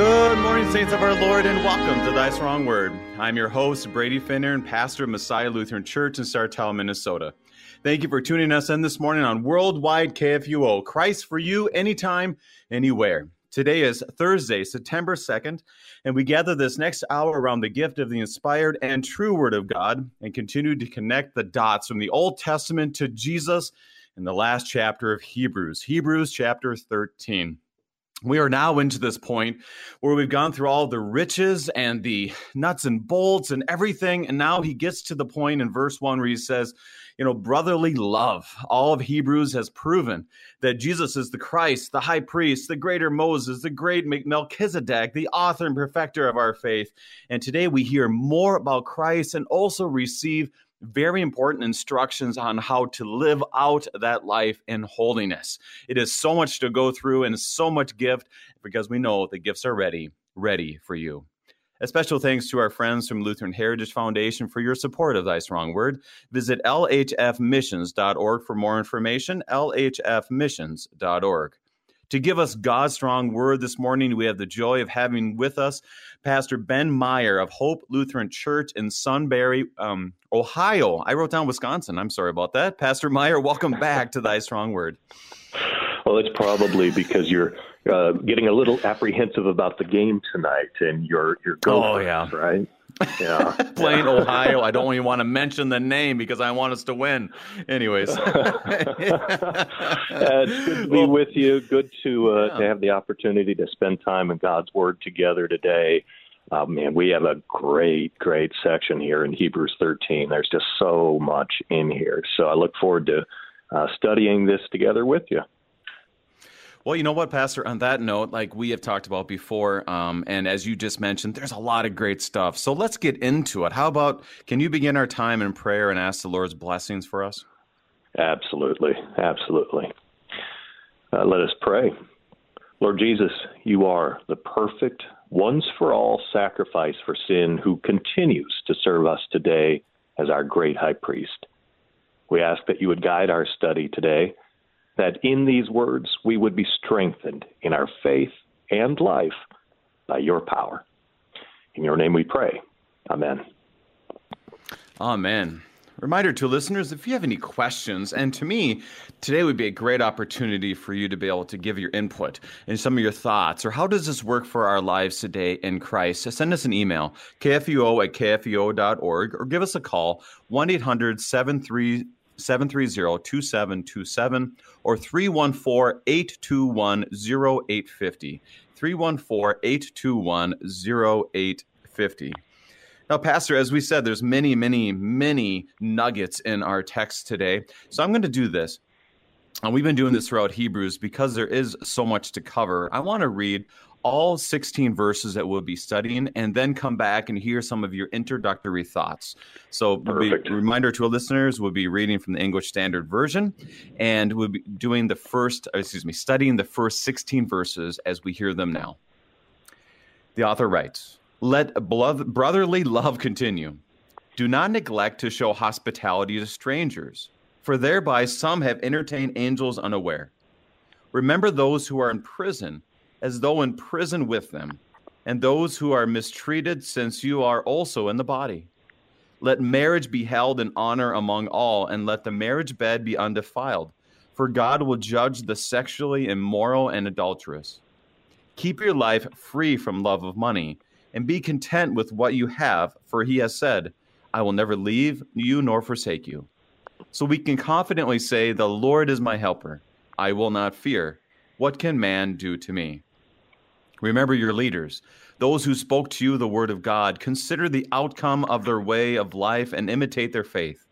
Good morning, saints of our Lord, and welcome to Thy Strong Word. I'm your host, Brady Finnern, and pastor of Messiah Lutheran Church in Sartell, Minnesota. Thank you for tuning us in this morning on Worldwide KFUO. Christ for you, anytime, anywhere. Today is Thursday, September 2nd, and we gather this next hour around the gift of the inspired and true Word of God and continue to connect the dots from the Old Testament to Jesus in the last chapter of Hebrews, Hebrews chapter 13 we are now into this point where we've gone through all the riches and the nuts and bolts and everything. And now he gets to the point in verse one where he says, you know, brotherly love. All of Hebrews has proven that Jesus is the Christ, the high priest, the greater Moses, the great Melchizedek, the author and perfecter of our faith. And today we hear more about Christ and also receive very important instructions on how to live out that life in holiness. It is so much to go through and so much gift because we know the gifts are ready, ready for you. A special thanks to our friends from Lutheran Heritage Foundation for your support of Thy Strong Word. Visit lhfmissions.org for more information, lhfmissions.org. To give us God's strong word this morning, we have the joy of having with us Pastor Ben Meyer of Hope Lutheran Church in Sunbury, um, Ohio. I wrote down Wisconsin. I'm sorry about that. Pastor Meyer, welcome back to Thy Strong Word. Well, it's probably because you're uh, getting a little apprehensive about the game tonight and your your gophers, oh, yeah. right? Yeah, playing. Ohio. I don't even want to mention the name because I want us to win. Anyways, uh, it's good to be well, with you. Good to uh, yeah. to have the opportunity to spend time in God's Word together today. Uh, man, we have a great, great section here in Hebrews 13. There's just so much in here. So I look forward to uh, studying this together with you. Well, you know what, Pastor? On that note, like we have talked about before, um, and as you just mentioned, there's a lot of great stuff. So let's get into it. How about can you begin our time in prayer and ask the Lord's blessings for us? Absolutely. Absolutely. Uh, let us pray. Lord Jesus, you are the perfect, once for all sacrifice for sin who continues to serve us today as our great high priest. We ask that you would guide our study today that in these words we would be strengthened in our faith and life by your power. In your name we pray. Amen. Amen. Reminder to listeners if you have any questions, and to me, today would be a great opportunity for you to be able to give your input and some of your thoughts, or how does this work for our lives today in Christ? Send us an email, kfuo at kfuo.org, or give us a call, 1 800 73 730-2727 or 314-821-0850. 314-821-0850. Now, Pastor, as we said, there's many, many, many nuggets in our text today. So I'm going to do this. And we've been doing this throughout Hebrews because there is so much to cover. I want to read all 16 verses that we'll be studying and then come back and hear some of your introductory thoughts. So, be, reminder to our listeners, we'll be reading from the English Standard Version and we'll be doing the first, uh, excuse me, studying the first 16 verses as we hear them now. The author writes Let brotherly love continue. Do not neglect to show hospitality to strangers, for thereby some have entertained angels unaware. Remember those who are in prison as though in prison with them, and those who are mistreated, since you are also in the body. Let marriage be held in honor among all, and let the marriage bed be undefiled, for God will judge the sexually immoral and adulterous. Keep your life free from love of money, and be content with what you have, for he has said, I will never leave you nor forsake you. So we can confidently say, The Lord is my helper. I will not fear. What can man do to me? Remember your leaders, those who spoke to you the word of God. Consider the outcome of their way of life and imitate their faith.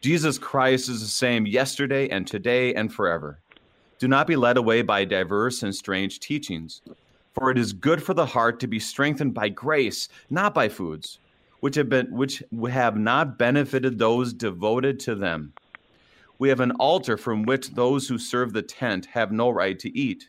Jesus Christ is the same yesterday and today and forever. Do not be led away by diverse and strange teachings, for it is good for the heart to be strengthened by grace, not by foods, which have been which have not benefited those devoted to them. We have an altar from which those who serve the tent have no right to eat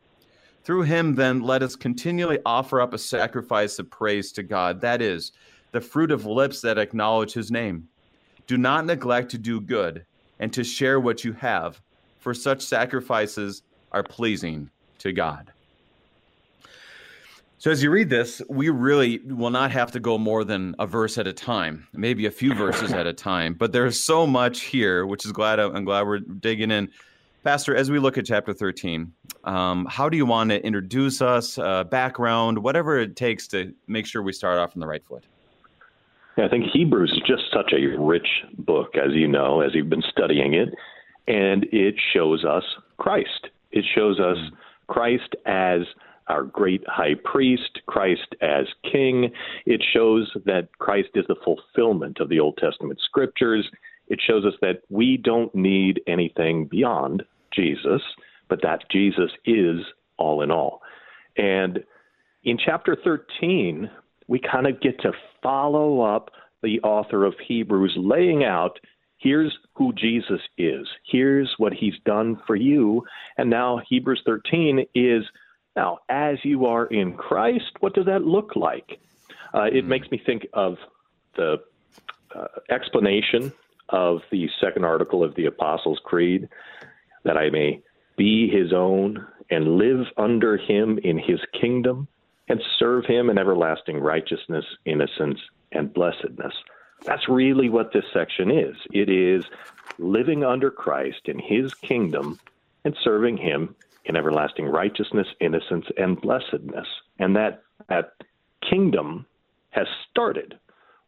Through him, then, let us continually offer up a sacrifice of praise to God, that is, the fruit of lips that acknowledge his name. Do not neglect to do good and to share what you have, for such sacrifices are pleasing to God. So, as you read this, we really will not have to go more than a verse at a time, maybe a few verses at a time. But there's so much here, which is glad I'm glad we're digging in. Pastor, as we look at chapter 13, um, how do you want to introduce us, uh, background, whatever it takes to make sure we start off on the right foot? Yeah, I think Hebrews is just such a rich book, as you know, as you've been studying it, and it shows us Christ. It shows us mm. Christ as our great high priest, Christ as king. It shows that Christ is the fulfillment of the Old Testament scriptures. It shows us that we don't need anything beyond Jesus, but that Jesus is all in all. And in chapter 13, we kind of get to follow up the author of Hebrews laying out here's who Jesus is, here's what he's done for you. And now Hebrews 13 is now, as you are in Christ, what does that look like? Uh, it mm. makes me think of the uh, explanation of the second article of the Apostles' Creed that I may be his own and live under him in his kingdom and serve him in everlasting righteousness, innocence, and blessedness. That's really what this section is. It is living under Christ in his kingdom and serving him in everlasting righteousness, innocence, and blessedness. And that, that kingdom has started.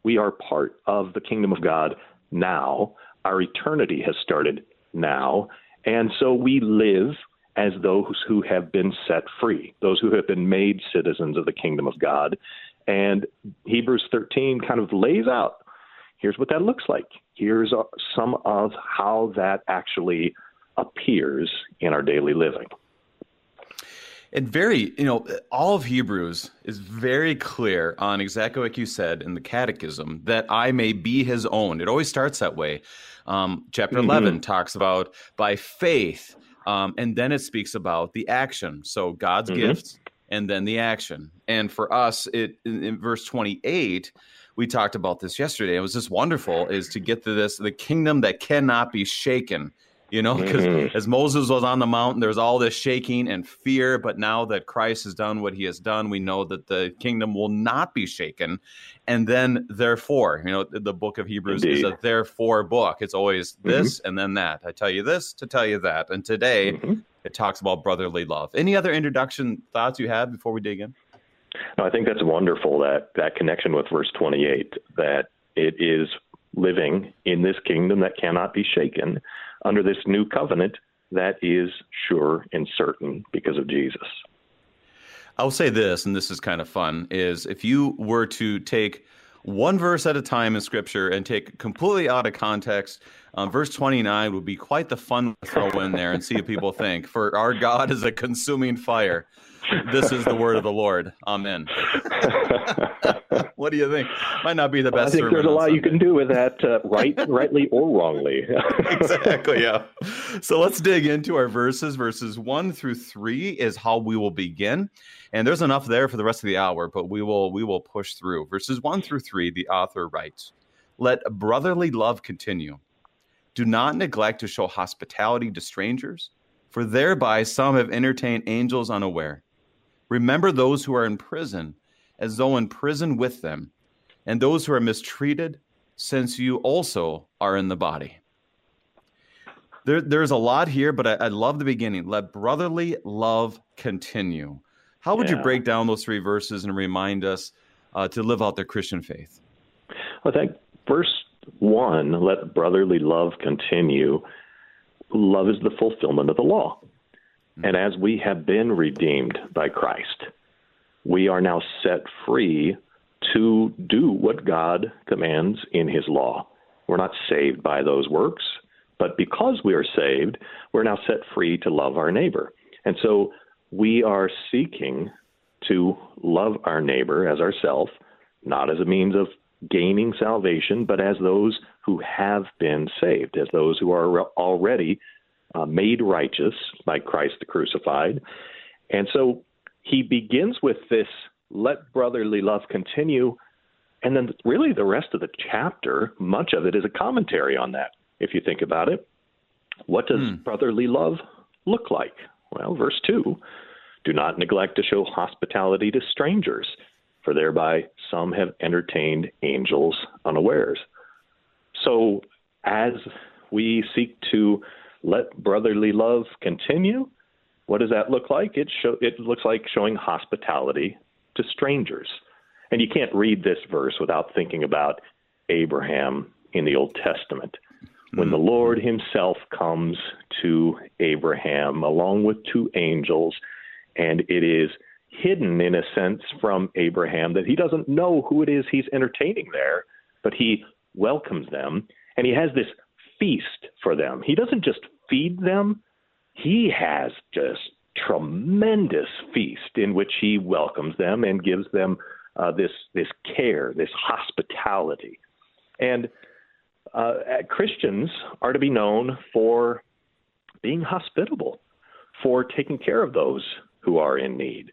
We are part of the kingdom of God now. Our eternity has started now. And so we live as those who have been set free, those who have been made citizens of the kingdom of God. And Hebrews 13 kind of lays out here's what that looks like. Here's some of how that actually appears in our daily living. And very, you know, all of Hebrews is very clear on exactly like you said in the Catechism that I may be His own. It always starts that way. Um, chapter mm-hmm. 11 talks about by faith, um, and then it speaks about the action. So God's mm-hmm. gifts and then the action. And for us, it in, in verse 28 we talked about this yesterday. It was just wonderful is to get to this the kingdom that cannot be shaken you know, because mm-hmm. as Moses was on the mountain, there's all this shaking and fear. But now that Christ has done what he has done, we know that the kingdom will not be shaken. And then, therefore, you know, the book of Hebrews Indeed. is a therefore book. It's always mm-hmm. this mm-hmm. and then that. I tell you this to tell you that. And today, mm-hmm. it talks about brotherly love. Any other introduction thoughts you have before we dig in? No, I think that's wonderful that that connection with verse 28 that it is living in this kingdom that cannot be shaken under this new covenant that is sure and certain because of Jesus. I'll say this, and this is kind of fun, is if you were to take one verse at a time in Scripture and take completely out of context, um, verse 29 would be quite the fun to throw in there and see what people think. For our God is a consuming fire. This is the word of the Lord. Amen. what do you think? Might not be the best. I think there's a lot you can do with that, uh, right, rightly or wrongly. exactly. Yeah. So let's dig into our verses. Verses one through three is how we will begin, and there's enough there for the rest of the hour, but we will we will push through. Verses one through three. The author writes, "Let brotherly love continue. Do not neglect to show hospitality to strangers." For thereby some have entertained angels unaware. Remember those who are in prison, as though in prison with them, and those who are mistreated, since you also are in the body. There, there's a lot here, but I, I, love the beginning. Let brotherly love continue. How would yeah. you break down those three verses and remind us uh, to live out the Christian faith? I think verse one, let brotherly love continue. Love is the fulfillment of the law. Mm-hmm. And as we have been redeemed by Christ, we are now set free to do what God commands in his law. We're not saved by those works, but because we are saved, we're now set free to love our neighbor. And so we are seeking to love our neighbor as ourself, not as a means of gaining salvation, but as those who have been saved, as those who are already uh, made righteous by Christ the crucified. And so he begins with this let brotherly love continue. And then, really, the rest of the chapter, much of it is a commentary on that, if you think about it. What does hmm. brotherly love look like? Well, verse 2 do not neglect to show hospitality to strangers, for thereby some have entertained angels unawares. So, as we seek to let brotherly love continue, what does that look like? It show, it looks like showing hospitality to strangers. And you can't read this verse without thinking about Abraham in the Old Testament. When the mm-hmm. Lord himself comes to Abraham along with two angels, and it is hidden in a sense from Abraham that he doesn't know who it is he's entertaining there, but he welcomes them and he has this feast for them. He doesn't just feed them, he has just tremendous feast in which he welcomes them and gives them uh, this this care, this hospitality, and uh, Christians are to be known for being hospitable, for taking care of those who are in need,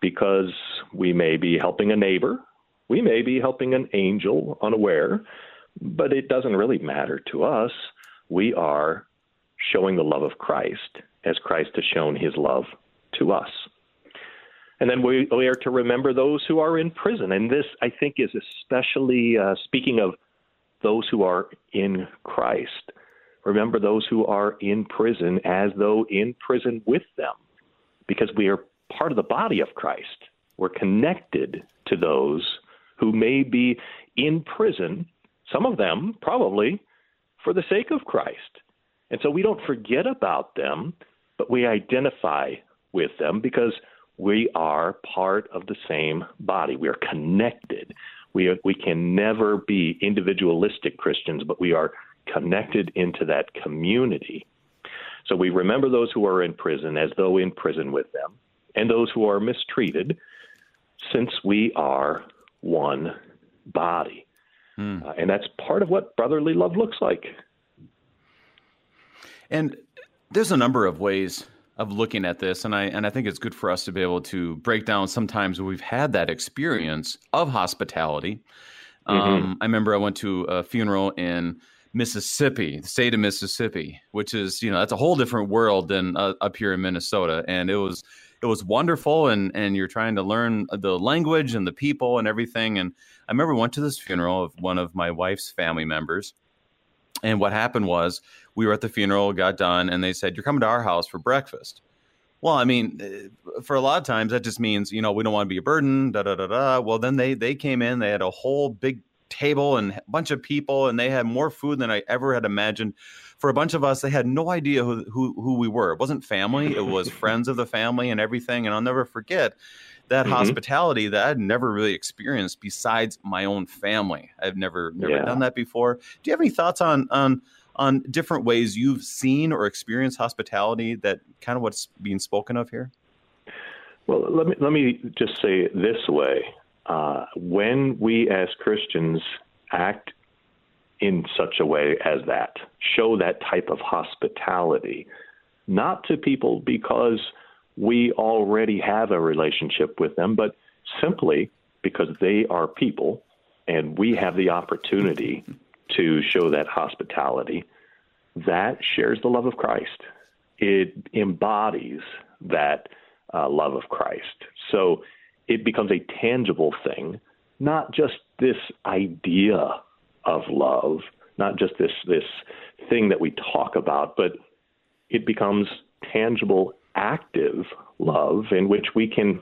because we may be helping a neighbor, we may be helping an angel unaware, but it doesn't really matter to us. We are showing the love of Christ as Christ has shown his love to us. And then we, we are to remember those who are in prison. And this, I think, is especially uh, speaking of those who are in Christ. Remember those who are in prison as though in prison with them, because we are part of the body of Christ. We're connected to those who may be in prison, some of them probably for the sake of Christ. And so we don't forget about them, but we identify with them because we are part of the same body. We are connected. We, are, we can never be individualistic Christians, but we are connected into that community. So we remember those who are in prison as though in prison with them, and those who are mistreated, since we are one body. Hmm. Uh, and that's part of what brotherly love looks like. And there's a number of ways of looking at this, and I and I think it's good for us to be able to break down sometimes we've had that experience of hospitality. Mm-hmm. Um, I remember I went to a funeral in Mississippi, the state of Mississippi, which is you know that's a whole different world than uh, up here in Minnesota, and it was it was wonderful, and and you're trying to learn the language and the people and everything. And I remember went to this funeral of one of my wife's family members, and what happened was we were at the funeral, got done, and they said, You're coming to our house for breakfast. Well, I mean, uh, for a lot of times that just means, you know, we don't want to be a burden, da da da da. Well, then they they came in, they had a whole big table and a bunch of people, and they had more food than I ever had imagined. For a bunch of us, they had no idea who who, who we were. It wasn't family; it was friends of the family and everything. And I'll never forget that mm-hmm. hospitality that I'd never really experienced besides my own family. I've never never yeah. done that before. Do you have any thoughts on on on different ways you've seen or experienced hospitality that kind of what's being spoken of here? Well, let me let me just say it this way: uh, when we as Christians act in such a way as that, show that type of hospitality, not to people because we already have a relationship with them, but simply because they are people and we have the opportunity to show that hospitality, that shares the love of Christ. It embodies that uh, love of Christ. So it becomes a tangible thing, not just this idea of love, not just this this thing that we talk about, but it becomes tangible active love in which we can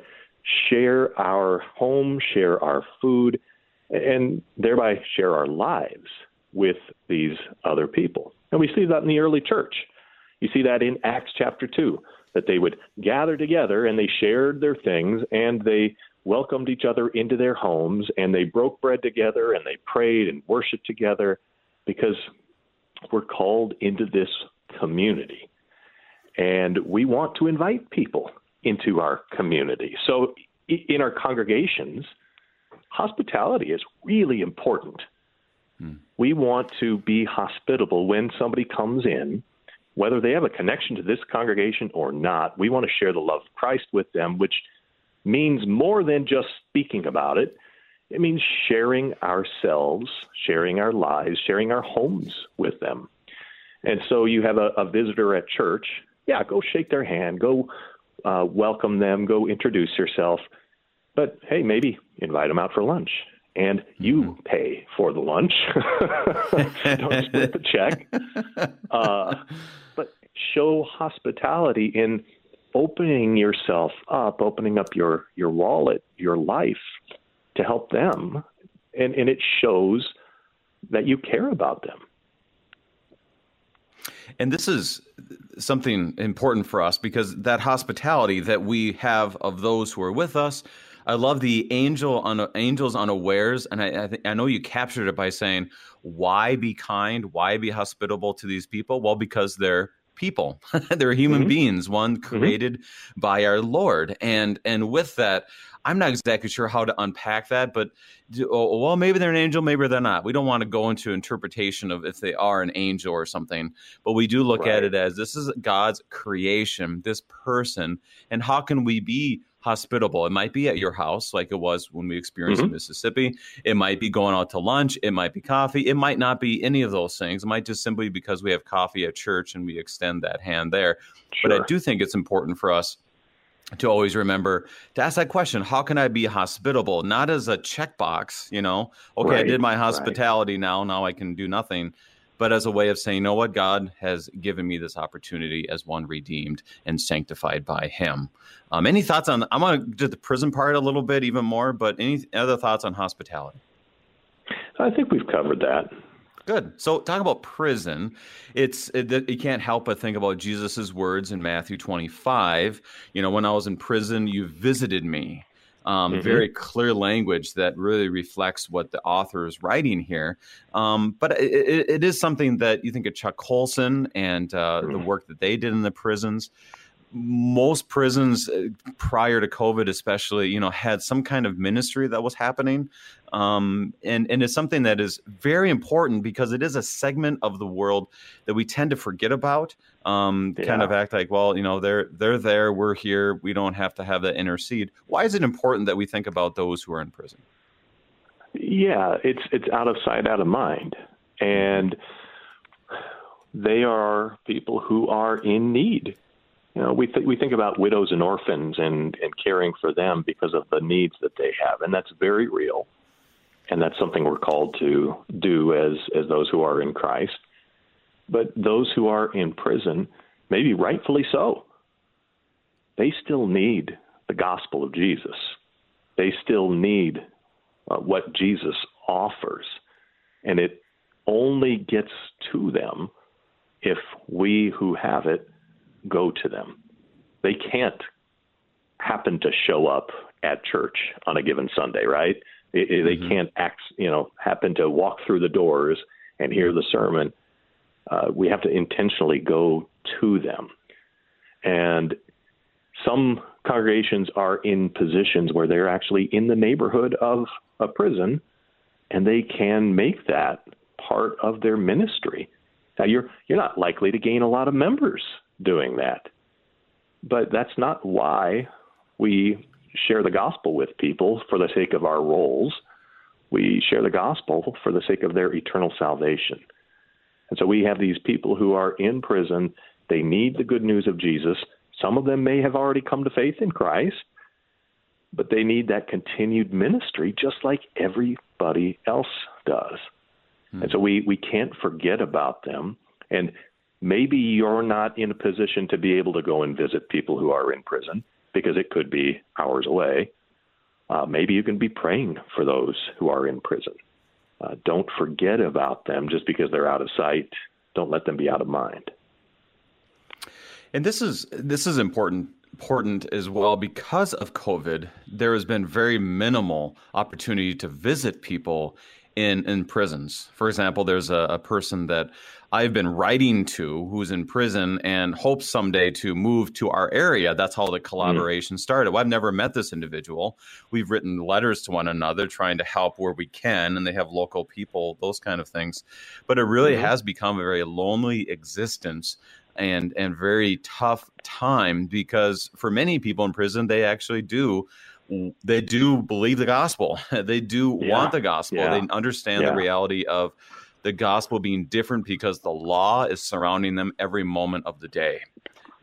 share our home, share our food, and thereby share our lives with these other people. And we see that in the early church. You see that in Acts chapter 2, that they would gather together and they shared their things and they welcomed each other into their homes and they broke bread together and they prayed and worshiped together because we're called into this community. And we want to invite people into our community. So in our congregations, hospitality is really important. Hmm. We want to be hospitable when somebody comes in, whether they have a connection to this congregation or not. We want to share the love of Christ with them, which means more than just speaking about it. It means sharing ourselves, sharing our lives, sharing our homes with them. And so you have a, a visitor at church, yeah, go shake their hand, go uh, welcome them, go introduce yourself. But hey, maybe invite them out for lunch and you mm-hmm. pay for the lunch. Don't split the check. Uh, but show hospitality in opening yourself up, opening up your, your wallet, your life to help them. And, and it shows that you care about them. And this is something important for us because that hospitality that we have of those who are with us. I love the angel on angels unawares, and I I, th- I know you captured it by saying, "Why be kind? Why be hospitable to these people?" Well, because they're people. they're human mm-hmm. beings, one mm-hmm. created mm-hmm. by our Lord. And and with that, I'm not exactly sure how to unpack that, but oh, well, maybe they're an angel, maybe they're not. We don't want to go into interpretation of if they are an angel or something, but we do look right. at it as this is God's creation, this person, and how can we be hospitable. It might be at your house, like it was when we experienced mm-hmm. in Mississippi. It might be going out to lunch. It might be coffee. It might not be any of those things. It might just simply because we have coffee at church and we extend that hand there. Sure. But I do think it's important for us to always remember to ask that question how can i be hospitable not as a checkbox you know okay right, i did my hospitality right. now now i can do nothing but as a way of saying, you know what, God has given me this opportunity as one redeemed and sanctified by Him. Um, any thoughts on? I'm going to do the prison part a little bit even more, but any other thoughts on hospitality? I think we've covered that. Good. So, talk about prison. It's it, you can't help but think about Jesus's words in Matthew 25. You know, when I was in prison, you visited me um, mm-hmm. very clear language that really reflects what the author is writing here. Um, but it, it is something that you think of Chuck Colson and uh, mm-hmm. the work that they did in the prisons most prisons uh, prior to COVID, especially, you know, had some kind of ministry that was happening, um, and and it's something that is very important because it is a segment of the world that we tend to forget about. Um, yeah. Kind of act like, well, you know, they're they're there, we're here, we don't have to have that intercede. Why is it important that we think about those who are in prison? Yeah, it's it's out of sight, out of mind, and they are people who are in need you know, we th- we think about widows and orphans and and caring for them because of the needs that they have, and that's very real, and that's something we're called to do as as those who are in Christ. But those who are in prison, maybe rightfully so, they still need the gospel of Jesus. They still need uh, what Jesus offers, and it only gets to them if we who have it go to them. They can't happen to show up at church on a given Sunday, right? They, mm-hmm. they can't act, you know, happen to walk through the doors and hear the sermon. Uh, we have to intentionally go to them. And some congregations are in positions where they're actually in the neighborhood of a prison, and they can make that part of their ministry. Now, you're you're not likely to gain a lot of members doing that. But that's not why we share the gospel with people for the sake of our rolls. We share the gospel for the sake of their eternal salvation. And so we have these people who are in prison. They need the good news of Jesus. Some of them may have already come to faith in Christ, but they need that continued ministry just like everybody else does. Hmm. And so we, we can't forget about them. And maybe you're not in a position to be able to go and visit people who are in prison because it could be hours away. Uh, maybe you can be praying for those who are in prison. Uh, don't forget about them just because they're out of sight. Don't let them be out of mind. And this is this is important important as well because of COVID. There has been very minimal opportunity to visit people in in prisons. For example, there's a, a, person that I've been writing to who's in prison and hopes someday to move to our area. That's how the collaboration mm. started. Well, I've never met this individual. We've written letters to one another trying to help where we can, and they have local people, those kind of things. But it really mm-hmm. has become a very lonely existence and and very tough time because for many people in prison, they actually do they do believe the gospel. they do yeah. want the gospel. Yeah. They understand yeah. the reality of the gospel being different because the law is surrounding them every moment of the day.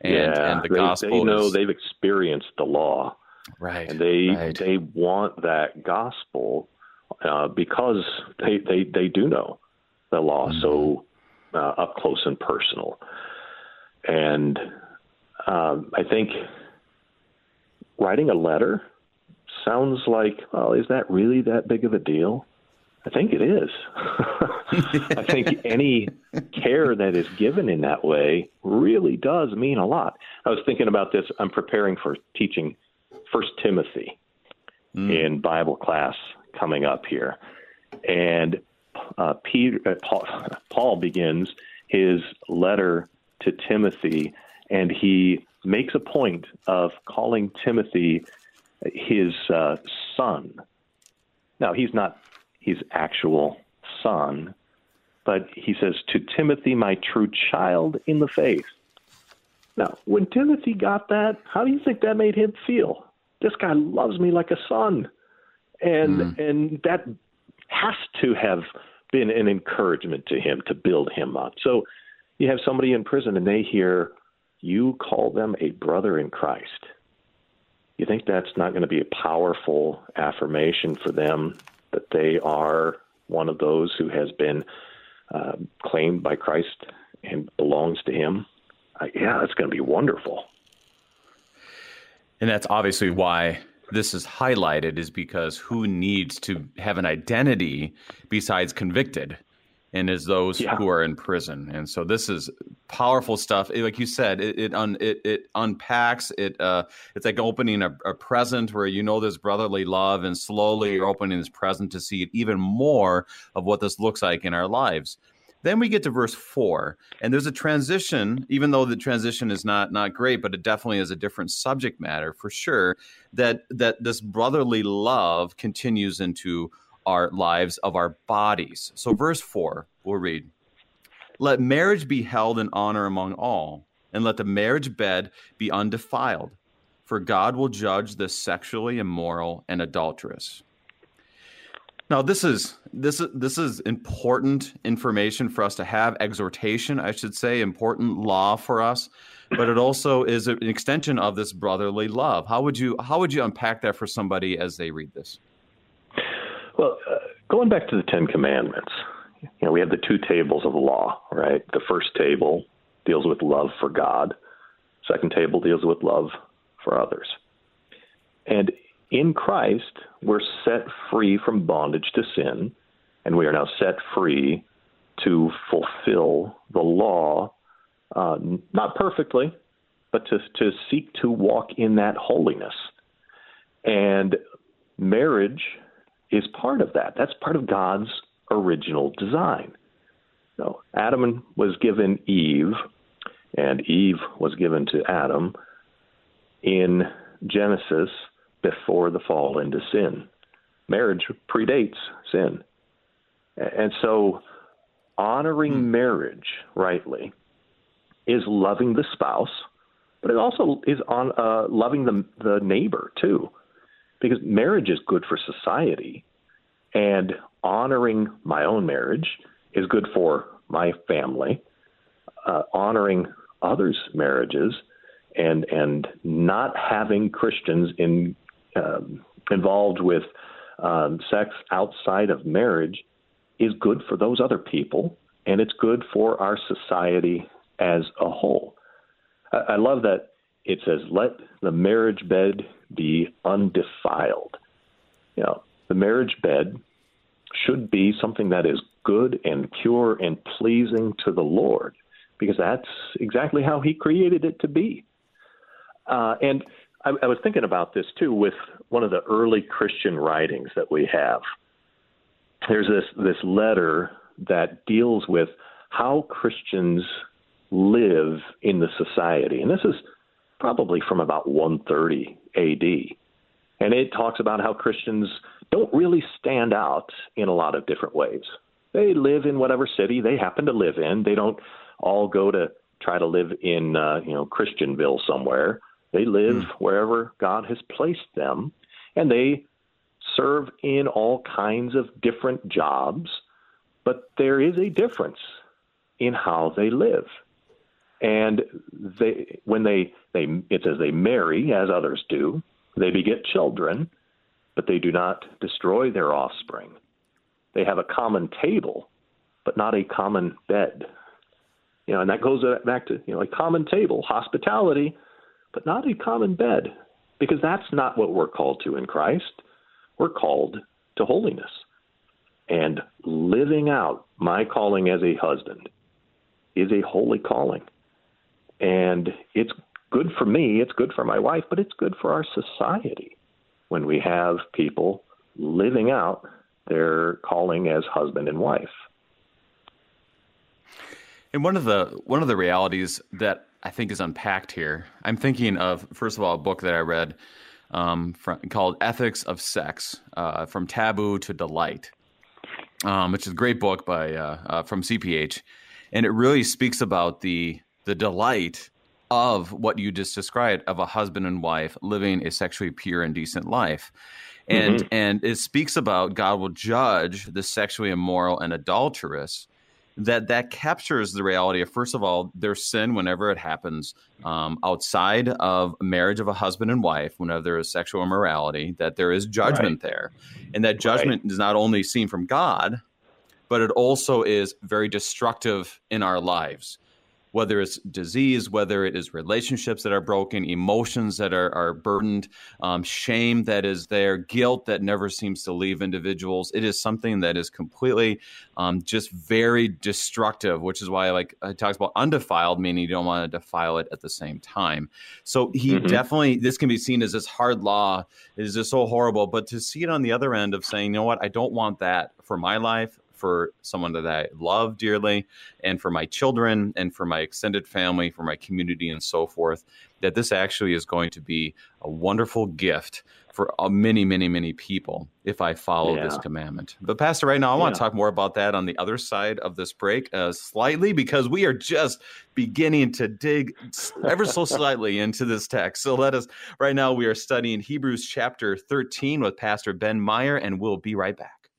And, yeah, and the they, gospel they know is, they've experienced the law. Right. And they right. they want that gospel uh, because they, they, they do know the law mm-hmm. so uh, up close and personal. And um, I think writing a letter sounds like, well, is that really that big of a deal? I think it is. I think any care that is given in that way really does mean a lot. I was thinking about this. I'm preparing for teaching First Timothy mm. in Bible class coming up here, and uh, Peter, uh, Paul, Paul begins his letter to Timothy, and he makes a point of calling Timothy his uh, son. Now, he's not his actual son, but he says, To Timothy, my true child in the faith. Now, when Timothy got that, how do you think that made him feel? This guy loves me like a son. And mm. and that has to have been an encouragement to him to build him up. So you have somebody in prison and they hear you call them a brother in Christ you think that's not going to be a powerful affirmation for them that they are one of those who has been uh, claimed by Christ and belongs to Him? Uh, yeah, that's going to be wonderful. And that's obviously why this is highlighted, is because who needs to have an identity besides convicted? And is those yeah. who are in prison. And so this is powerful stuff. It, like you said, it it, un, it, it unpacks it. Uh, it's like opening a, a, present where you know there's brotherly love, and slowly you're opening this present to see even more of what this looks like in our lives. Then we get to verse four, and there's a transition. Even though the transition is not not great, but it definitely is a different subject matter for sure. That that this brotherly love continues into our lives of our bodies. So, verse 4, we'll read Let marriage be held in honor among all, and let the marriage bed be undefiled, for God will judge the sexually immoral and adulterous. Now, this is this is this is important information for us to have, exhortation, I should say, important law for us, but it also is an extension of this brotherly love. How would you how would you unpack that for somebody as they read this? Well, uh, going back to the Ten Commandments, you know, we have the two tables of the law, right? The first table deals with love for God. Second table deals with love for others. And in Christ, we're set free from bondage to sin, and we are now set free to fulfill the law, uh, not perfectly, but to, to seek to walk in that holiness. And marriage is part of that. That's part of God's original design. So Adam was given Eve, and Eve was given to Adam in Genesis before the fall into sin. Marriage predates sin. And so honoring hmm. marriage rightly is loving the spouse, but it also is on uh, loving the the neighbor too because marriage is good for society, and honoring my own marriage is good for my family. Uh, honoring others' marriages and and not having Christians in um, involved with um, sex outside of marriage is good for those other people, and it's good for our society as a whole. I, I love that it says, "Let the marriage bed be undefiled. You know, the marriage bed should be something that is good and pure and pleasing to the Lord, because that's exactly how He created it to be. Uh, and I, I was thinking about this too with one of the early Christian writings that we have. there's this this letter that deals with how Christians live in the society, and this is probably from about 130 A.D. And it talks about how Christians don't really stand out in a lot of different ways. They live in whatever city they happen to live in. They don't all go to try to live in uh, you know Christianville somewhere. They live mm. wherever God has placed them, and they serve in all kinds of different jobs. But there is a difference in how they live, and they when they they it says they marry as others do. They beget children, but they do not destroy their offspring. They have a common table, but not a common bed. You know, and that goes back to you know a common table, hospitality, but not a common bed, because that's not what we're called to in Christ. We're called to holiness and living out my calling as a husband is a holy calling. And it's good for me, it's good for my wife, but it's good for our society when we have people living out their calling as husband and wife. And one of the one of the realities that I think is unpacked here, I'm thinking of first of all a book that I read um, from, called "Ethics of Sex: uh, From Taboo to Delight," um, which is a great book by uh, uh, from CPH, and it really speaks about the the delight of what you just described of a husband and wife living a sexually pure and decent life and mm-hmm. and it speaks about God will judge the sexually immoral and adulterous that that captures the reality of first of all their sin whenever it happens um, outside of marriage of a husband and wife whenever there is sexual immorality that there is judgment right. there and that judgment right. is not only seen from god but it also is very destructive in our lives whether it's disease, whether it is relationships that are broken, emotions that are, are burdened, um, shame that is there, guilt that never seems to leave individuals. It is something that is completely um, just very destructive, which is why like it talks about undefiled, meaning you don't want to defile it at the same time. So he mm-hmm. definitely, this can be seen as this hard law. It is just so horrible. But to see it on the other end of saying, you know what, I don't want that for my life for someone that I love dearly, and for my children, and for my extended family, for my community, and so forth. That this actually is going to be a wonderful gift for uh, many, many, many people if I follow yeah. this commandment. But, Pastor, right now, I want to talk more about that on the other side of this break uh, slightly because we are just beginning to dig ever so slightly into this text. So, let us, right now, we are studying Hebrews chapter 13 with Pastor Ben Meyer, and we'll be right back.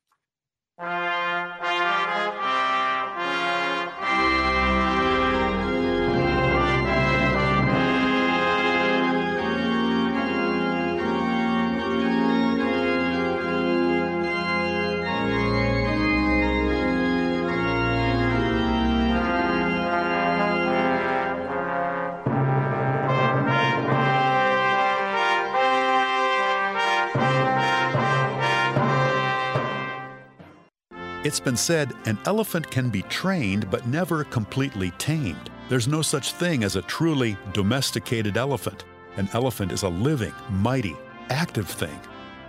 It's been said an elephant can be trained but never completely tamed. There's no such thing as a truly domesticated elephant. An elephant is a living, mighty, active thing.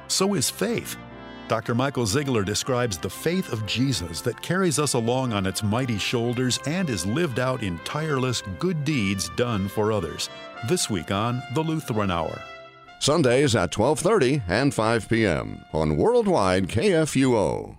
So is faith. Dr. Michael Zeigler describes the faith of Jesus that carries us along on its mighty shoulders and is lived out in tireless good deeds done for others. This week on The Lutheran Hour. Sundays at 12:30 and 5 p.m. on Worldwide KFUO.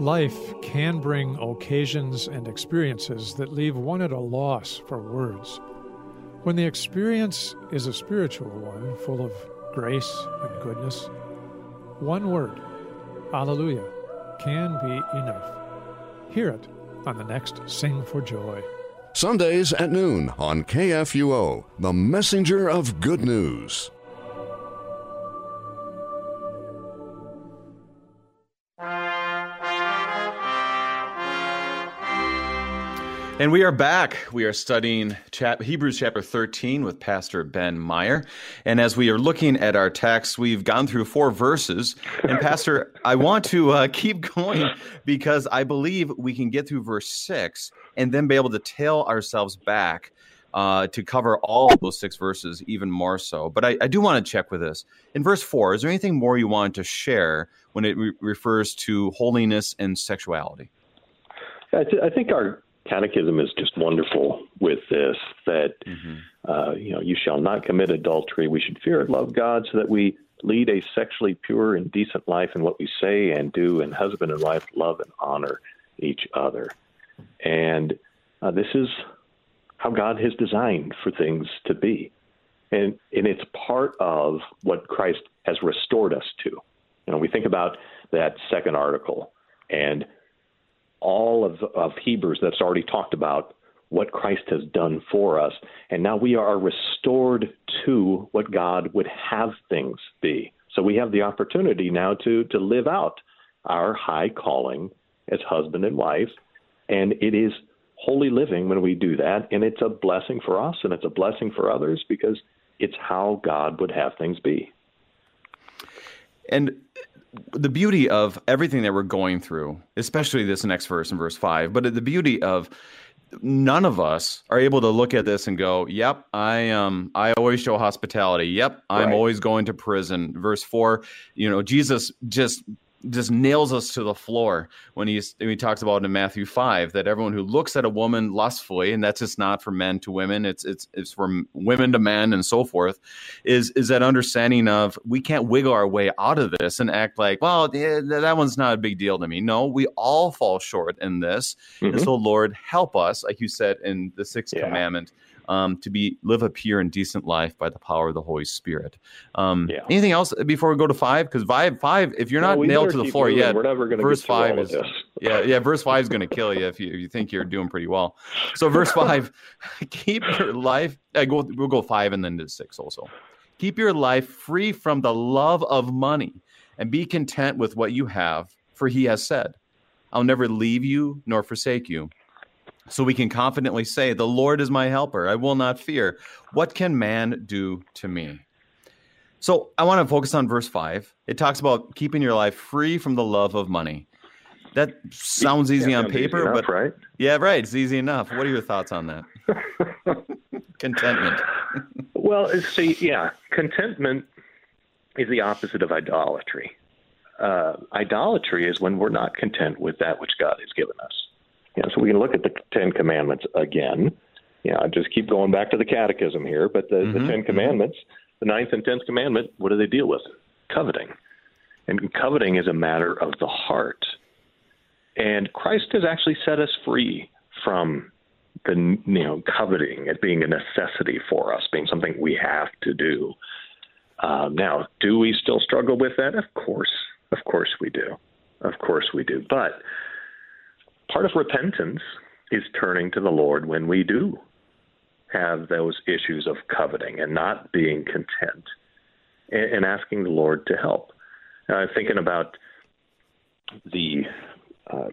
Life can bring occasions and experiences that leave one at a loss for words. When the experience is a spiritual one, full of grace and goodness, one word, Alleluia, can be enough. Hear it on the next Sing for Joy. Sundays at noon on KFUO, the messenger of good news. And we are back. We are studying chap- Hebrews chapter 13 with Pastor Ben Meyer. And as we are looking at our text, we've gone through four verses. And Pastor, I want to uh, keep going because I believe we can get through verse six and then be able to tail ourselves back uh, to cover all those six verses even more so. But I, I do want to check with this. In verse four, is there anything more you want to share when it re- refers to holiness and sexuality? I, th- I think our catechism is just wonderful with this that mm-hmm. uh, you know you shall not commit adultery. We should fear and love god so that we lead a sexually pure and decent life in what we say and do and husband and wife love and honor each other. And uh, this is how god has designed for things to be. And and it's part of what christ has restored us to. You know we think about that second article and all of, of Hebrews that's already talked about what Christ has done for us. And now we are restored to what God would have things be. So we have the opportunity now to, to live out our high calling as husband and wife. And it is holy living when we do that. And it's a blessing for us and it's a blessing for others because it's how God would have things be. And the beauty of everything that we're going through, especially this next verse in verse five, but the beauty of none of us are able to look at this and go, "Yep, I um I always show hospitality. Yep, I'm right. always going to prison." Verse 4, you know, Jesus just just nails us to the floor when he's when he talks about in Matthew five that everyone who looks at a woman lustfully, and that's just not from men to women, it's it's it's from women to men and so forth, is is that understanding of we can't wiggle our way out of this and act like, well, that one's not a big deal to me. No, we all fall short in this, mm-hmm. and so Lord, help us, like you said in the sixth yeah. commandment um, to be live a pure and decent life by the power of the Holy Spirit. Um, yeah. Anything else before we go to five? Because five, five, if you're not nailed to the floor yet, we're never going to verse five is yeah, yeah. Verse five is going to kill you if you if you think you're doing pretty well. So verse five, keep your life. Uh, go, we'll go five and then to six also. Keep your life free from the love of money and be content with what you have, for he has said, I'll never leave you nor forsake you so we can confidently say, The Lord is my helper. I will not fear. What can man do to me? So I want to focus on verse five. It talks about keeping your life free from the love of money. That sounds easy yeah, on paper, enough, but right? Yeah, right. It's easy enough. What are your thoughts on that? contentment. well, see, yeah, contentment is the opposite of idolatry. Uh, idolatry is when we're not content with that which God has given us. You know, so we can look at the Ten Commandments again. You know, I just keep going back to the Catechism here, but the, mm-hmm. the Ten mm-hmm. Commandments, the ninth and tenth commandment, what do they deal with? Coveting, and coveting is a matter of the heart. And Christ has actually set us free from the you know coveting it being a necessity for us, being something we have to do. Um, now, do we still struggle with that? Of course, of course we do. Of course we do. But part of repentance is turning to the Lord when we do have those issues of coveting and not being content and, and asking the Lord to help. Uh, thinking about the uh,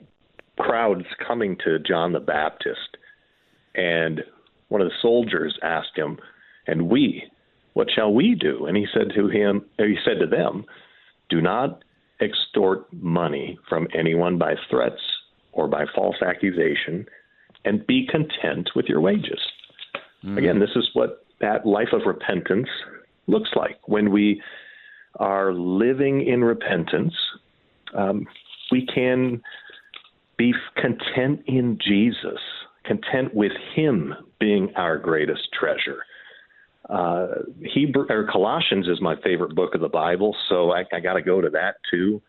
crowds coming to John the Baptist, and one of the soldiers asked him, "And we, what shall we do?" And he said to him, he said to them, "Do not extort money from anyone by threats or by false accusation, and be content with your wages. Mm. Again, this is what that life of repentance looks like. When we are living in repentance, um, we can be content in Jesus, content with Him being our greatest treasure. Uh, Hebrew or Colossians is my favorite book of the Bible, so I, I got to go to that too.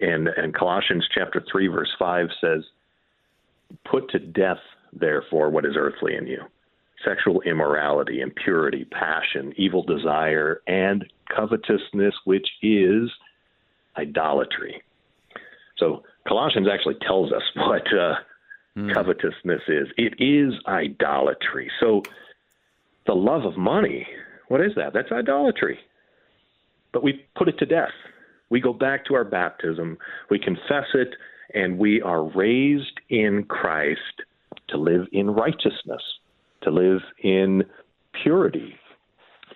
And, and Colossians chapter 3, verse 5 says, Put to death, therefore, what is earthly in you sexual immorality, impurity, passion, evil desire, and covetousness, which is idolatry. So Colossians actually tells us what uh, mm. covetousness is. It is idolatry. So the love of money, what is that? That's idolatry. But we put it to death. We go back to our baptism, we confess it, and we are raised in Christ to live in righteousness, to live in purity,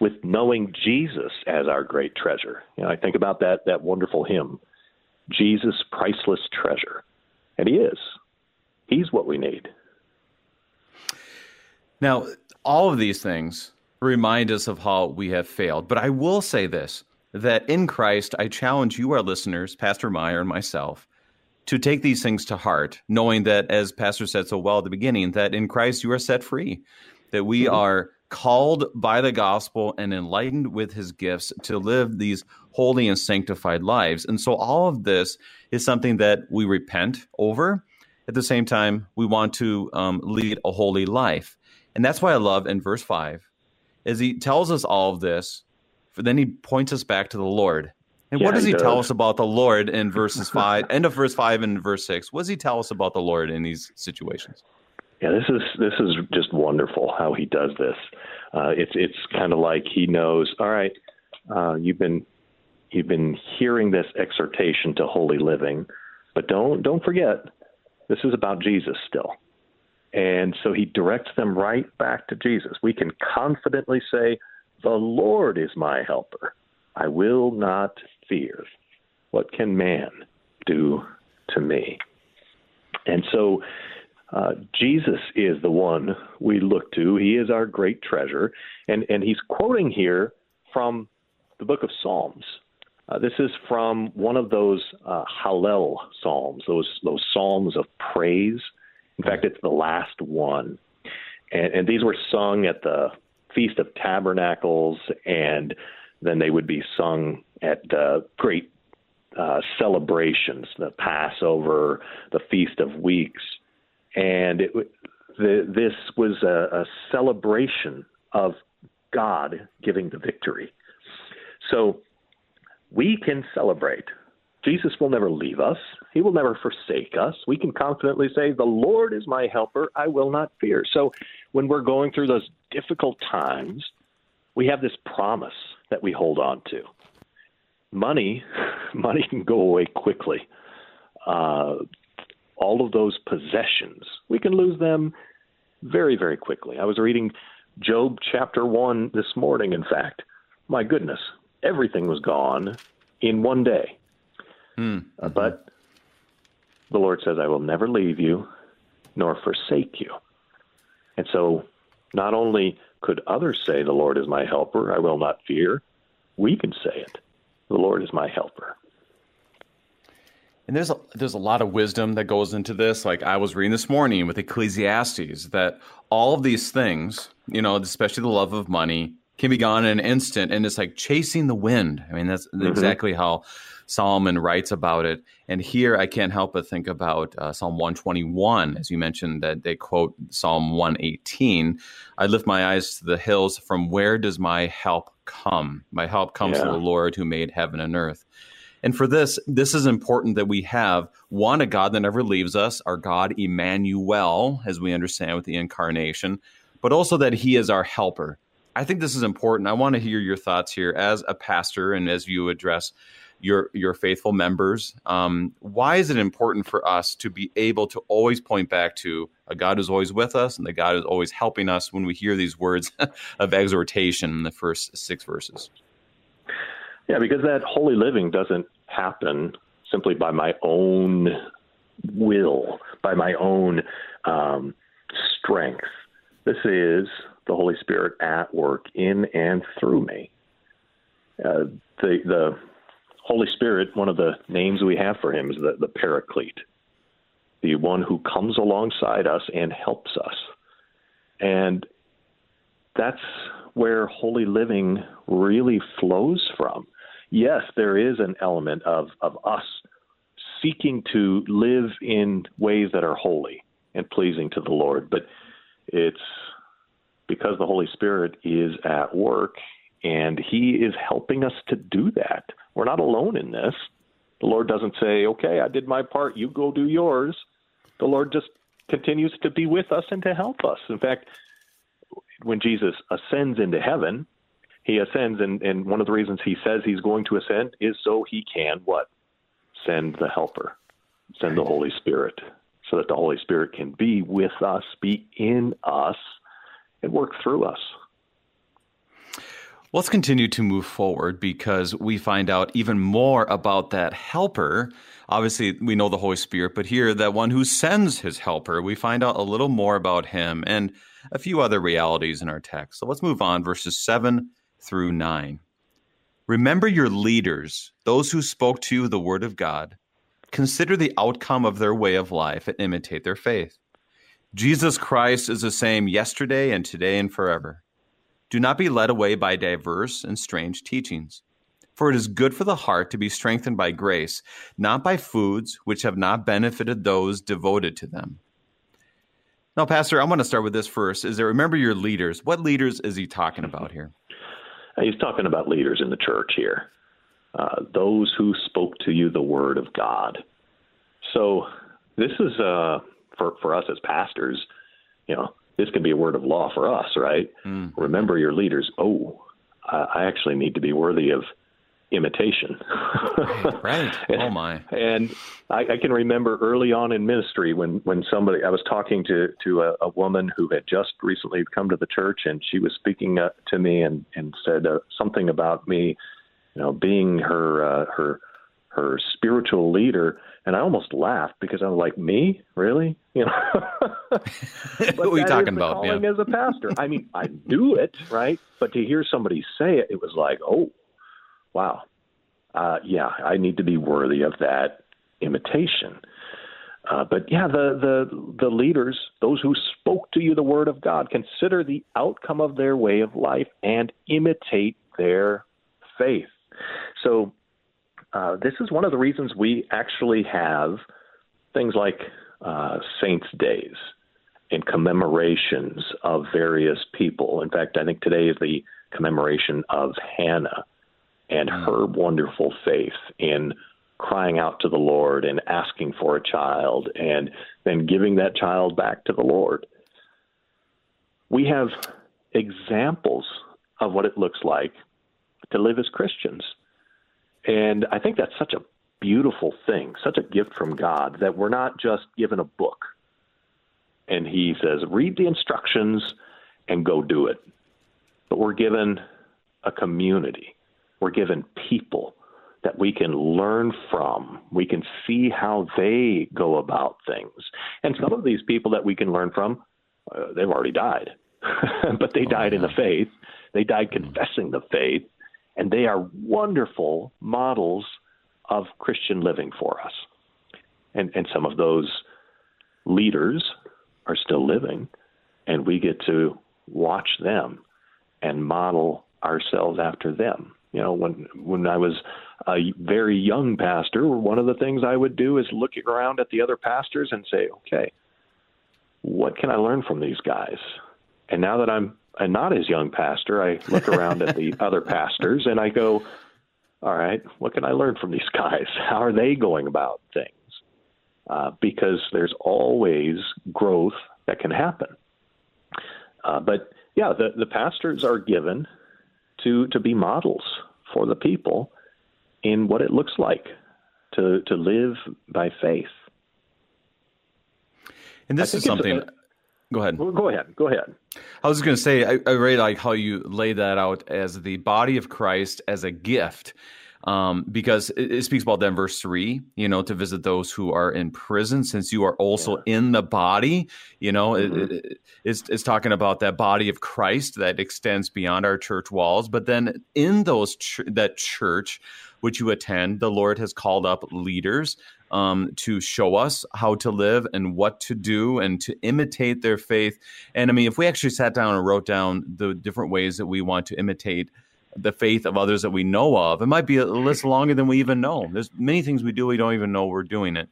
with knowing Jesus as our great treasure. You know, I think about that that wonderful hymn, Jesus priceless treasure. And he is. He's what we need. Now, all of these things remind us of how we have failed. But I will say this that in Christ, I challenge you, our listeners, Pastor Meyer and myself, to take these things to heart, knowing that, as Pastor said so well at the beginning, that in Christ you are set free, that we mm-hmm. are called by the gospel and enlightened with his gifts to live these holy and sanctified lives. And so all of this is something that we repent over. At the same time, we want to um, lead a holy life. And that's why I love in verse 5 is he tells us all of this, but then he points us back to the Lord. And yeah, what does he, he tell us about the Lord in verses 5, end of verse 5 and verse 6? What does he tell us about the Lord in these situations? Yeah, this is this is just wonderful how he does this. Uh, it's it's kind of like he knows. All right, uh, you've been you've been hearing this exhortation to holy living, but don't don't forget this is about Jesus still. And so he directs them right back to Jesus. We can confidently say, The Lord is my helper. I will not fear. What can man do to me? And so uh, Jesus is the one we look to. He is our great treasure. And, and he's quoting here from the book of Psalms. Uh, this is from one of those uh, Hallel psalms, those those psalms of praise in fact, it's the last one. And, and these were sung at the Feast of Tabernacles, and then they would be sung at uh, great uh, celebrations, the Passover, the Feast of Weeks. And it, the, this was a, a celebration of God giving the victory. So we can celebrate Jesus will never leave us. He will never forsake us. We can confidently say, The Lord is my helper. I will not fear. So when we're going through those difficult times, we have this promise that we hold on to. Money, money can go away quickly. Uh, all of those possessions, we can lose them very, very quickly. I was reading Job chapter 1 this morning, in fact. My goodness, everything was gone in one day. Mm. Uh, but the Lord says, I will never leave you nor forsake you. And so not only could others say, The Lord is my helper, I will not fear, we can say it. The Lord is my helper. And there's a, there's a lot of wisdom that goes into this. Like I was reading this morning with Ecclesiastes, that all of these things, you know, especially the love of money, can be gone in an instant, and it's like chasing the wind. I mean, that's mm-hmm. exactly how Solomon writes about it. And here I can't help but think about uh, Psalm 121, as you mentioned that they quote Psalm 118. I lift my eyes to the hills. From where does my help come? My help comes yeah. from the Lord who made heaven and earth. And for this, this is important that we have one, a God that never leaves us, our God Emmanuel, as we understand with the incarnation, but also that he is our helper. I think this is important. I want to hear your thoughts here as a pastor and as you address your your faithful members. Um, why is it important for us to be able to always point back to a God who's always with us and the God who's always helping us when we hear these words of exhortation in the first six verses? Yeah, because that holy living doesn't happen simply by my own will, by my own um, strength. This is the Holy Spirit at work in and through me. Uh, the the Holy Spirit, one of the names we have for him is the, the Paraclete, the one who comes alongside us and helps us. And that's where holy living really flows from. Yes, there is an element of, of us seeking to live in ways that are holy and pleasing to the Lord, but it's because the Holy Spirit is at work and He is helping us to do that. We're not alone in this. The Lord doesn't say, okay, I did my part, you go do yours. The Lord just continues to be with us and to help us. In fact, when Jesus ascends into heaven, he ascends, and, and one of the reasons he says he's going to ascend is so he can what? Send the helper, send the Holy Spirit, so that the Holy Spirit can be with us, be in us, and work through us. Let's continue to move forward because we find out even more about that helper. Obviously, we know the Holy Spirit, but here, that one who sends his helper, we find out a little more about him and a few other realities in our text. So let's move on, verses 7 through 9. Remember your leaders, those who spoke to you the word of God. Consider the outcome of their way of life and imitate their faith. Jesus Christ is the same yesterday and today and forever. Do not be led away by diverse and strange teachings. For it is good for the heart to be strengthened by grace, not by foods which have not benefited those devoted to them. Now, Pastor, I want to start with this first. Is there remember your leaders? What leaders is he talking about here? He's talking about leaders in the church here, uh, those who spoke to you the word of God. So this is uh, for for us as pastors, you know, this could be a word of law for us, right? Mm. Remember your leaders. Oh, I actually need to be worthy of imitation. right. right. Oh my. And I, I, can remember early on in ministry when when somebody I was talking to to a, a woman who had just recently come to the church, and she was speaking uh, to me and and said uh, something about me, you know, being her uh, her her spiritual leader and I almost laughed because I was like, "Me, really?" You know. what are we talking about? Calling yeah. as a pastor. I mean, I do it right, but to hear somebody say it, it was like, "Oh, wow, uh, yeah, I need to be worthy of that imitation." Uh, but yeah, the the the leaders, those who spoke to you the word of God, consider the outcome of their way of life and imitate their faith. So uh, this is one of the reasons we actually have things like uh, saints' days and commemorations of various people. In fact, I think today is the commemoration of Hannah and her wonderful faith in crying out to the Lord and asking for a child and then giving that child back to the Lord. We have examples of what it looks like to live as Christians. And I think that's such a beautiful thing, such a gift from God that we're not just given a book and He says, read the instructions and go do it. But we're given a community, we're given people that we can learn from. We can see how they go about things. And some of these people that we can learn from, uh, they've already died, but they oh, died yeah. in the faith. They died confessing the faith and they are wonderful models of Christian living for us. And, and some of those leaders are still living, and we get to watch them and model ourselves after them. You know, when when I was a very young pastor, one of the things I would do is look around at the other pastors and say, okay, what can I learn from these guys? And now that I'm a not as young pastor, I look around at the other pastors and I go, all right, what can I learn from these guys? How are they going about things? Uh, because there's always growth that can happen. Uh, but yeah, the, the pastors are given to to be models for the people in what it looks like to to live by faith. And this is something. Go ahead. Well, go ahead. Go ahead. I was going to say, I, I, really like how you lay that out as the body of Christ as a gift, um, because it, it, speaks about that in verse three. You know, to visit those who are in prison, since you are also yeah. in the body. You know, mm-hmm. it, it's it's talking about that body of Christ that extends beyond our church walls. But then in those ch- that church which you attend, the Lord has called up leaders um, to show us how to live and what to do and to imitate their faith. And I mean, if we actually sat down and wrote down the different ways that we want to imitate the faith of others that we know of, it might be a list longer than we even know. There's many things we do we don't even know we're doing it.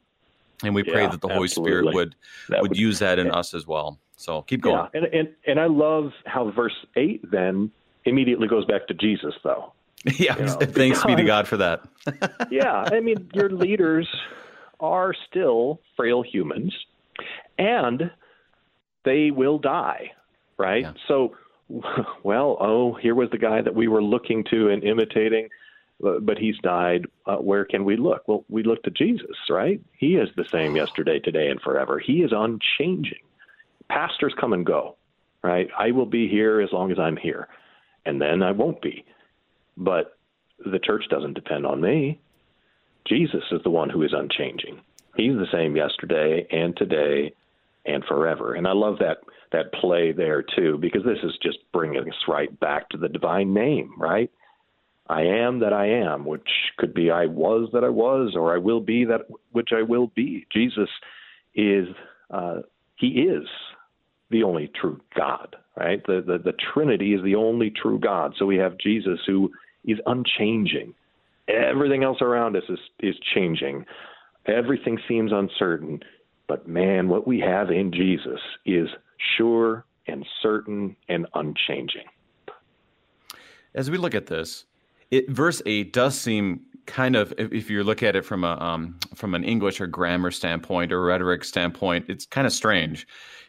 And we pray yeah, that the Holy Spirit would, would, would use that in and, us as well. So keep going. Yeah, and, and and I love how verse eight then immediately goes back to Jesus, though. Yeah, you know, thanks because, be to God for that. yeah, I mean, your leaders are still frail humans and they will die, right? Yeah. So, well, oh, here was the guy that we were looking to and imitating. but he's died. Uh, where can we look? Well, we look to Jesus, right? He is the same yesterday, today, and forever. He is unchanging. Pastors come and go, right? I will be here as long as I'm here, and then I won't be. But the church doesn't depend on me. Jesus is the one who is unchanging. He's the same yesterday and today and forever. And I love that that play there too because this is just bringing us right back to the divine name, right? I am that I am, which could be I was that I was, or I will be that which I will be. Jesus is uh, he is the only true God, right? The, the the Trinity is the only true God. So we have Jesus who is unchanging. Everything else around us is is changing. Everything seems uncertain, but man, what we have in Jesus is sure and certain and unchanging. As we look at this, it, verse eight does seem kind of, if, if you look at it from a um, from an English or grammar standpoint or rhetoric standpoint, it's kind of strange.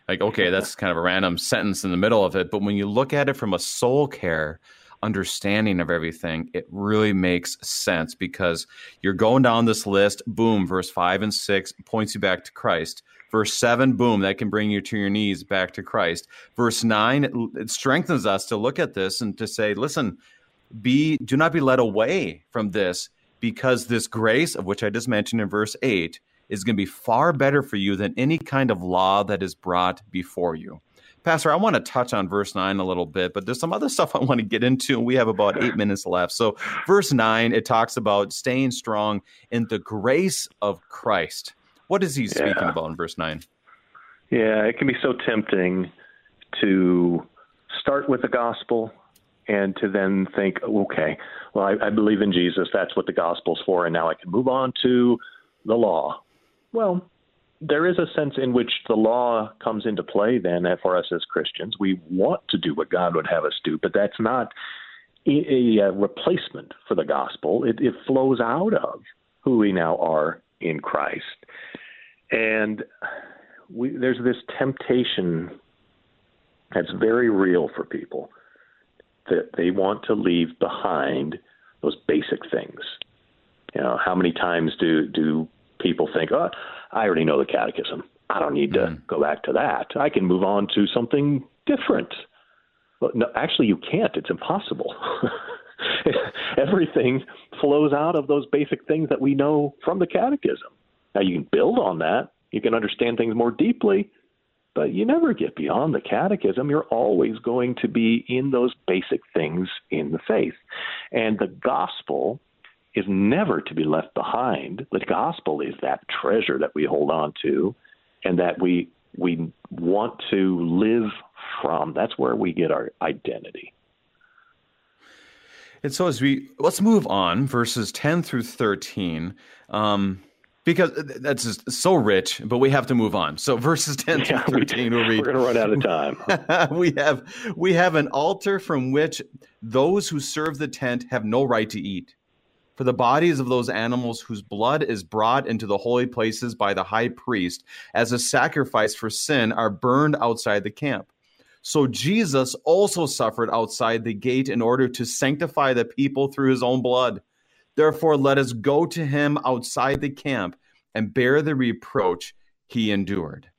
Like, okay, that's kind of a random sentence in the middle of it, but when you look at it from a soul care understanding of everything, it really makes sense because you're going down this list. Boom, verse five and six points you back to Christ. Verse 7, boom, that can bring you to your knees back to Christ. Verse 9, it, it strengthens us to look at this and to say, listen, be do not be led away from this because this grace of which I just mentioned in verse 8 is going to be far better for you than any kind of law that is brought before you. Pastor, I want to touch on verse 9 a little bit, but there's some other stuff I want to get into, and we have about eight minutes left. So, verse 9, it talks about staying strong in the grace of Christ. What is he speaking yeah. about in verse 9? Yeah, it can be so tempting to start with the gospel and to then think, okay, well, I, I believe in Jesus. That's what the gospel's for, and now I can move on to the law. Well, there is a sense in which the law comes into play then for us as Christians. We want to do what God would have us do, but that's not a, a replacement for the gospel. It, it flows out of who we now are in Christ. And we, there's this temptation that's very real for people that they want to leave behind those basic things. You know, how many times do do people think, "Oh, I already know the catechism. I don't need to mm. go back to that. I can move on to something different." Well, no, actually, you can't. It's impossible. Everything flows out of those basic things that we know from the catechism. Now, you can build on that. You can understand things more deeply, but you never get beyond the catechism. You're always going to be in those basic things in the faith. And the gospel is never to be left behind. The gospel is that treasure that we hold on to and that we we want to live from. That's where we get our identity. And so as we let's move on, verses ten through thirteen. Um, because that's just so rich, but we have to move on. So verses 10 yeah, through 13 we'll read. We're going to run out of time. we have we have an altar from which those who serve the tent have no right to eat. For the bodies of those animals whose blood is brought into the holy places by the high priest as a sacrifice for sin are burned outside the camp. So Jesus also suffered outside the gate in order to sanctify the people through his own blood. Therefore, let us go to him outside the camp and bear the reproach he endured.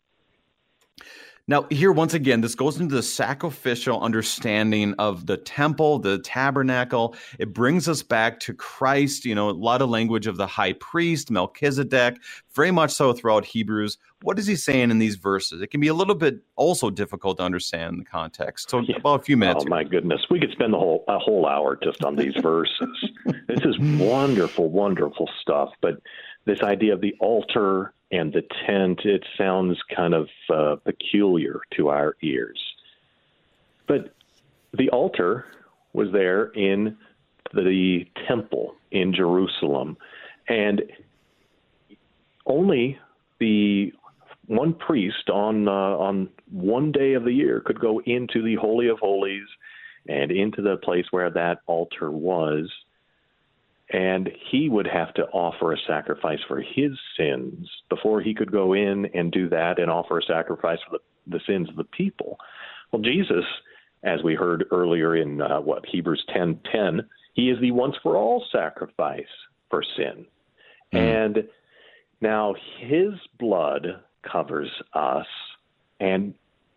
Now, here once again, this goes into the sacrificial understanding of the temple, the tabernacle. It brings us back to Christ, you know, a lot of language of the high priest, Melchizedek, very much so throughout Hebrews. What is he saying in these verses? It can be a little bit also difficult to understand the context. So, yeah. about a few minutes. Oh, my goodness. We could spend the whole, a whole hour just on these verses. this is wonderful, wonderful stuff. But this idea of the altar, and the tent, it sounds kind of uh, peculiar to our ears. But the altar was there in the temple in Jerusalem, and only the one priest on uh, on one day of the year could go into the holy of holies and into the place where that altar was and he would have to offer a sacrifice for his sins before he could go in and do that and offer a sacrifice for the, the sins of the people. Well, Jesus, as we heard earlier in uh, what Hebrews 10:10, He is the once for all sacrifice for sin. Mm. And now his blood covers us. And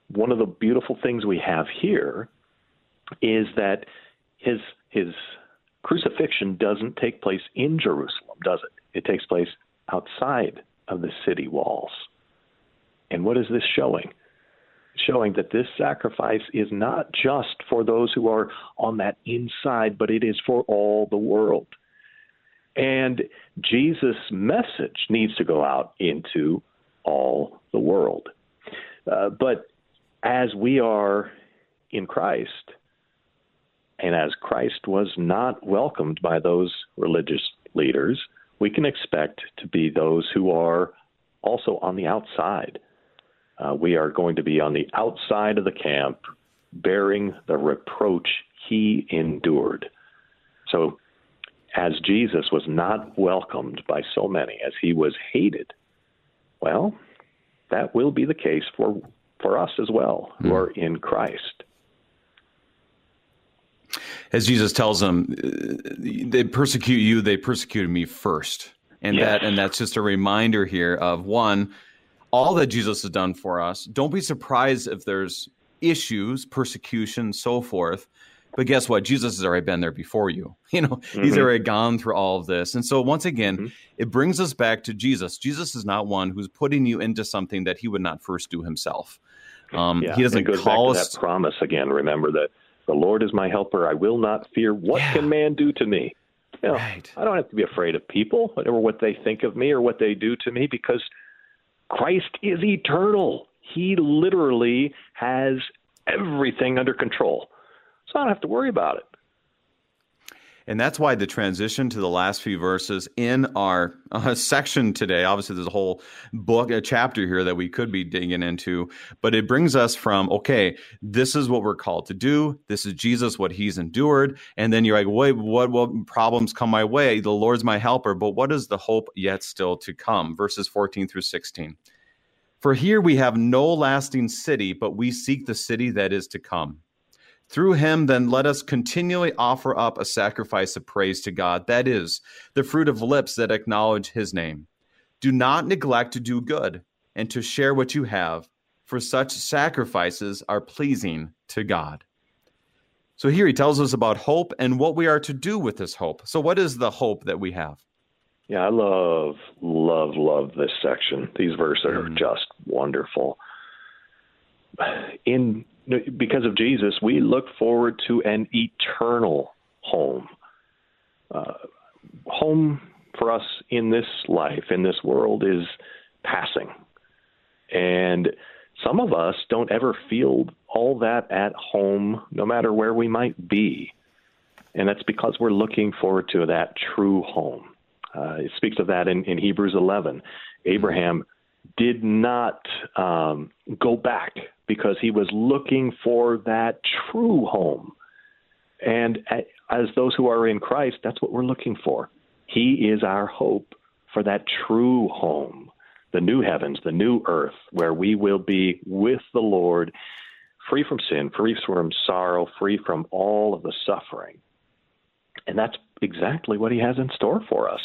one of the beautiful things we have here is that his his crucifixion doesn't take place in Jerusalem, does it? It takes place outside of the city walls. And what is this showing? Showing that this sacrifice is not just for those who are on that inside, but it is for all the world. And Jesus' message needs to go out into all the world. Uh, but as we are in Christ, and as Christ was not welcomed by those religious leaders, we can expect to be those who are also on the outside. Uh, we are going to be on the outside of the camp, bearing the reproach he endured. So, as Jesus was not welcomed by so many, as he was hated, well, that will be the case for, for us as well, who hmm. are in Christ as Jesus tells them, they persecute you, they persecuted me first. And yes. that and that's just a reminder here of one, all that Jesus has done for us. Don't be surprised if there's issues, persecution, so forth. But guess what? Jesus has already been there before you. You know, mm-hmm. he's already gone through all of this. And so once again, mm-hmm. it brings us back to Jesus. Jesus is not one who's putting you into something that he would not first do himself. Um, yeah. He doesn't call us. that promise again. Remember that the Lord is my helper. I will not fear. What yeah. can man do to me? You know, right. I don't have to be afraid of people, whatever what they think of me or what they do to me, because Christ is eternal. He literally has everything under control. So I don't have to worry about it. And that's why the transition to the last few verses in our uh, section today, obviously, there's a whole book, a chapter here that we could be digging into, but it brings us from, okay, this is what we're called to do. This is Jesus, what he's endured. And then you're like, wait, what, what problems come my way? The Lord's my helper, but what is the hope yet still to come? Verses 14 through 16. For here we have no lasting city, but we seek the city that is to come. Through him, then, let us continually offer up a sacrifice of praise to God, that is, the fruit of lips that acknowledge his name. Do not neglect to do good and to share what you have, for such sacrifices are pleasing to God. So here he tells us about hope and what we are to do with this hope. So, what is the hope that we have? Yeah, I love, love, love this section. These verses are mm. just wonderful. In because of Jesus, we look forward to an eternal home. Uh, home for us in this life, in this world, is passing. And some of us don't ever feel all that at home, no matter where we might be. And that's because we're looking forward to that true home. Uh, it speaks of that in, in Hebrews 11. Abraham did not um, go back because he was looking for that true home. And as those who are in Christ, that's what we're looking for. He is our hope for that true home, the new heavens, the new earth, where we will be with the Lord, free from sin, free from sorrow, free from all of the suffering. And that's exactly what he has in store for us.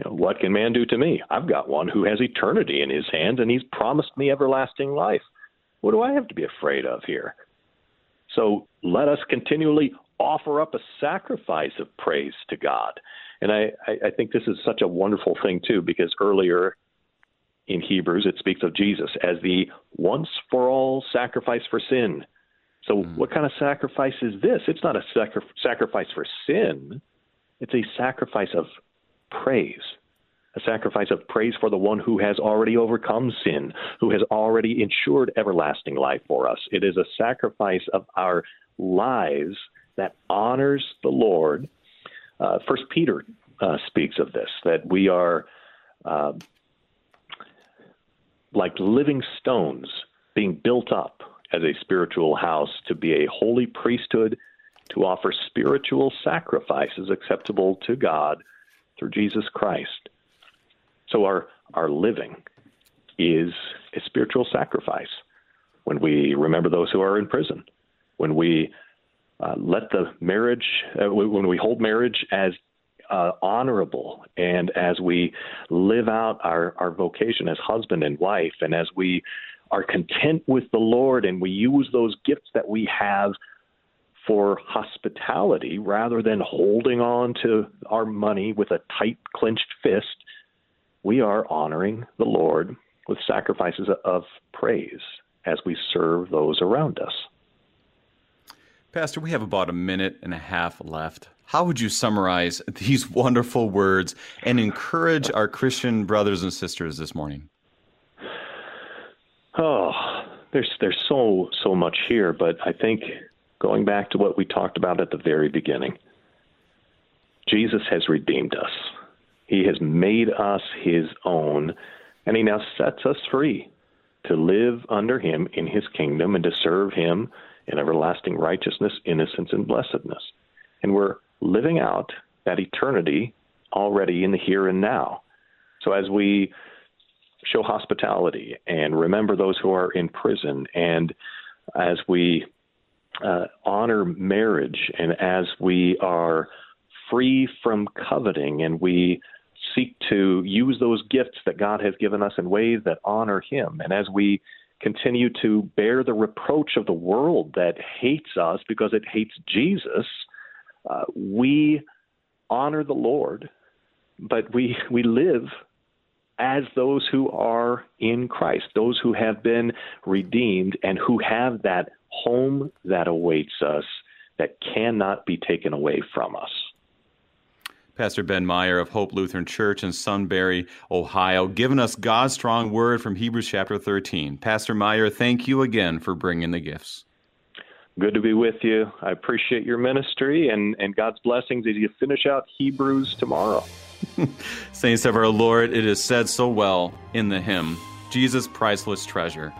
You know, what can man do to me? I've got one who has eternity in his hands, and he's promised me everlasting life. What do I have to be afraid of here? So let us continually offer up a sacrifice of praise to God. And I, I think this is such a wonderful thing, too, because earlier in Hebrews it speaks of Jesus as the once for all sacrifice for sin. So, mm. what kind of sacrifice is this? It's not a sacri- sacrifice for sin, it's a sacrifice of praise a sacrifice of praise for the one who has already overcome sin, who has already ensured everlasting life for us. It is a sacrifice of our lives that honors the Lord. Uh, First Peter uh, speaks of this that we are uh, like living stones being built up as a spiritual house to be a holy priesthood to offer spiritual sacrifices acceptable to God through Jesus Christ. So our our living is a spiritual sacrifice. When we remember those who are in prison, when we uh, let the marriage, uh, when we hold marriage as uh, honorable and as we live out our, our vocation as husband and wife, and as we are content with the Lord and we use those gifts that we have for hospitality rather than holding on to our money with a tight clenched fist, we are honoring the Lord with sacrifices of praise as we serve those around us. Pastor, we have about a minute and a half left. How would you summarize these wonderful words and encourage our Christian brothers and sisters this morning? Oh, there's there's so so much here, but I think going back to what we talked about at the very beginning, Jesus has redeemed us. He has made us his own, and he now sets us free to live under him in his kingdom and to serve him in everlasting righteousness, innocence, and blessedness. And we're living out that eternity already in the here and now. So as we show hospitality and remember those who are in prison, and as we uh, honor marriage, and as we are free from coveting, and we seek to use those gifts that God has given us in ways that honor Him, and as we continue to bear the reproach of the world that hates us because it hates Jesus, uh, we honor the Lord, but we we live as those who are in Christ, those who have been redeemed and who have that home that awaits us that cannot be taken away from us. Pastor Ben Meyer of Hope Lutheran Church in Sunbury, Ohio, giving us God's strong word from Hebrews chapter 13. Pastor Meyer, thank you again for bringing the gifts. Good to be with you. I appreciate your ministry and, and God's blessings as you finish out Hebrews tomorrow. Saints of our Lord, it is said so well in the hymn Jesus, priceless treasure.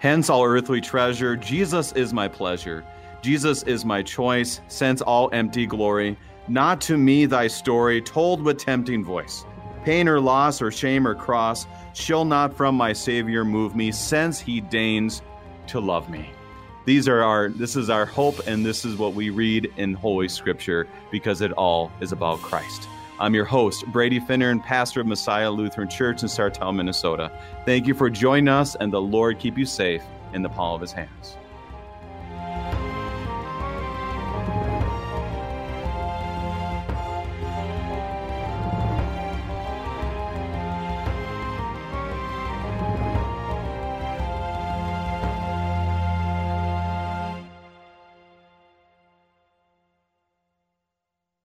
Hence, all earthly treasure, Jesus is my pleasure. Jesus is my choice, since all empty glory. Not to me thy story, told with tempting voice. Pain or loss or shame or cross shall not from my Savior move me, since he deigns to love me. These are our this is our hope and this is what we read in Holy Scripture because it all is about Christ. I'm your host, Brady Finnern, and pastor of Messiah Lutheran Church in Sartell, Minnesota. Thank you for joining us, and the Lord keep you safe in the palm of his hands.